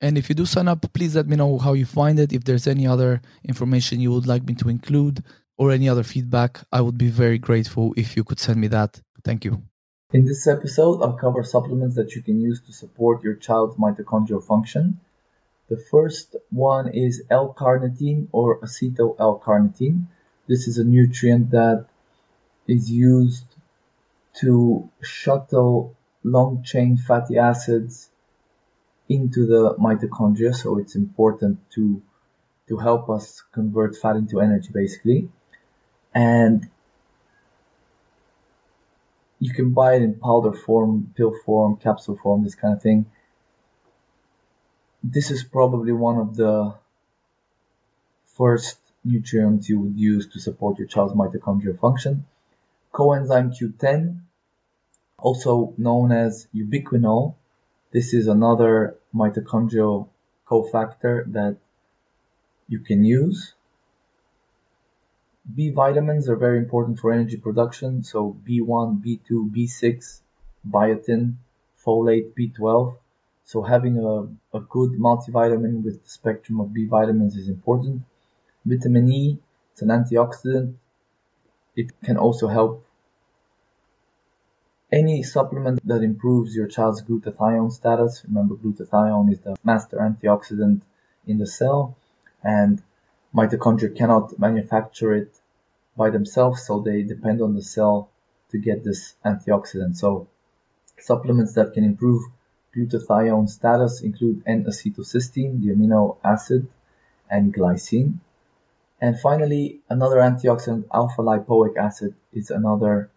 And if you do sign up, please let me know how you find it. If there's any other information you would like me to include or any other feedback, I would be very grateful if you could send me that. Thank you. In this episode, I'll cover supplements that you can use to support your child's mitochondrial function the first one is L-carnitine or acetyl L-carnitine. This is a nutrient that is used to shuttle long chain fatty acids into the mitochondria, so it's important to to help us convert fat into energy basically. And you can buy it in powder form, pill form, capsule form, this kind of thing this is probably one of the first nutrients you would use to support your child's mitochondrial function. Coenzyme Q10, also known as ubiquinol, this is another mitochondrial cofactor that you can use. B vitamins are very important for energy production, so B1, B2, B6, biotin, folate, B12 so having a, a good multivitamin with the spectrum of B vitamins is important. Vitamin E, it's an antioxidant. It can also help any supplement that improves your child's glutathione status. Remember, glutathione is the master antioxidant in the cell, and mitochondria cannot manufacture it by themselves, so they depend on the cell to get this antioxidant. So, supplements that can improve Glutathione status include N-acetylcysteine, the amino acid, and glycine. And finally, another antioxidant, alpha-lipoic acid, is another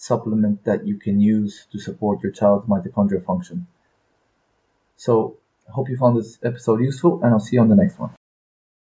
supplement that you can use to support your child's mitochondrial function. So, I hope you found this episode useful, and I'll see you on the next one.